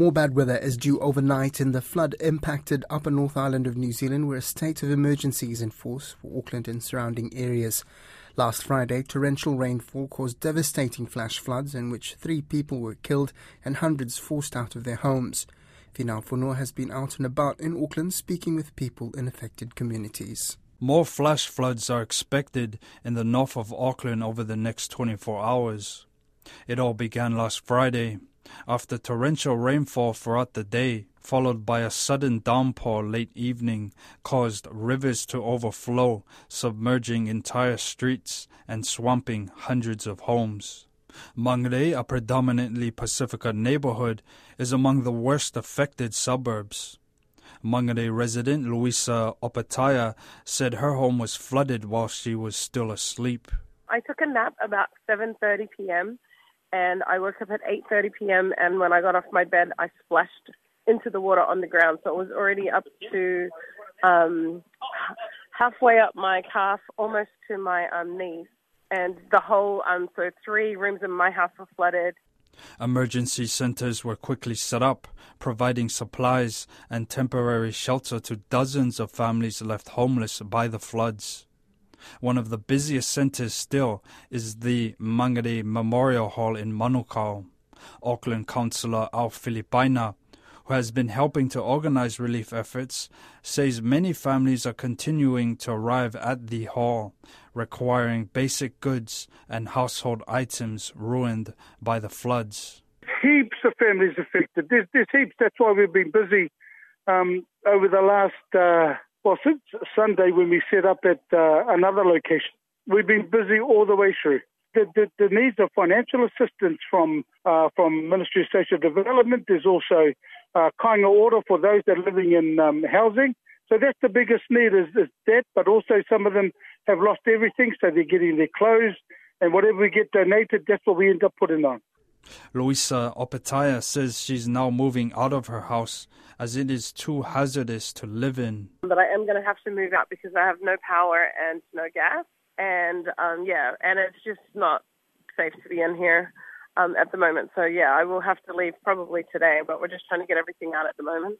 More bad weather is due overnight in the flood impacted upper North Island of New Zealand, where a state of emergency is in force for Auckland and surrounding areas. Last Friday, torrential rainfall caused devastating flash floods in which three people were killed and hundreds forced out of their homes. Finau Fonua has been out and about in Auckland speaking with people in affected communities. More flash floods are expected in the north of Auckland over the next 24 hours. It all began last Friday after torrential rainfall throughout the day, followed by a sudden downpour late evening, caused rivers to overflow, submerging entire streets and swamping hundreds of homes. Mangere, a predominantly Pacifica neighborhood, is among the worst affected suburbs. Mangere resident Luisa Opataya said her home was flooded while she was still asleep. I took a nap about 7:30 p.m and I woke up at 8:30 p.m. and when I got off my bed, I splashed into the water on the ground. So it was already up to um, halfway up my calf, almost to my um, knees, and the whole um, so three rooms in my house were flooded. Emergency centers were quickly set up, providing supplies and temporary shelter to dozens of families left homeless by the floods. One of the busiest centres still is the Mangere Memorial Hall in Manukau. Auckland Councillor Alf Filipaina, who has been helping to organize relief efforts, says many families are continuing to arrive at the hall, requiring basic goods and household items ruined by the floods. Heaps of families affected. There's, there's heaps. That's why we've been busy um, over the last uh, well, since Sunday when we set up at uh, another location, we've been busy all the way through. The, the, the needs of financial assistance from uh, from Ministry of Social Development. There's also uh, of order for those that are living in um, housing. So that's the biggest need is, is but also some of them have lost everything, so they're getting their clothes and whatever we get donated, that's what we end up putting on. Luisa Opataya says she's now moving out of her house as it is too hazardous to live in. But I am going to have to move out because I have no power and no gas. And um, yeah, and it's just not safe to be in here um, at the moment. So yeah, I will have to leave probably today, but we're just trying to get everything out at the moment.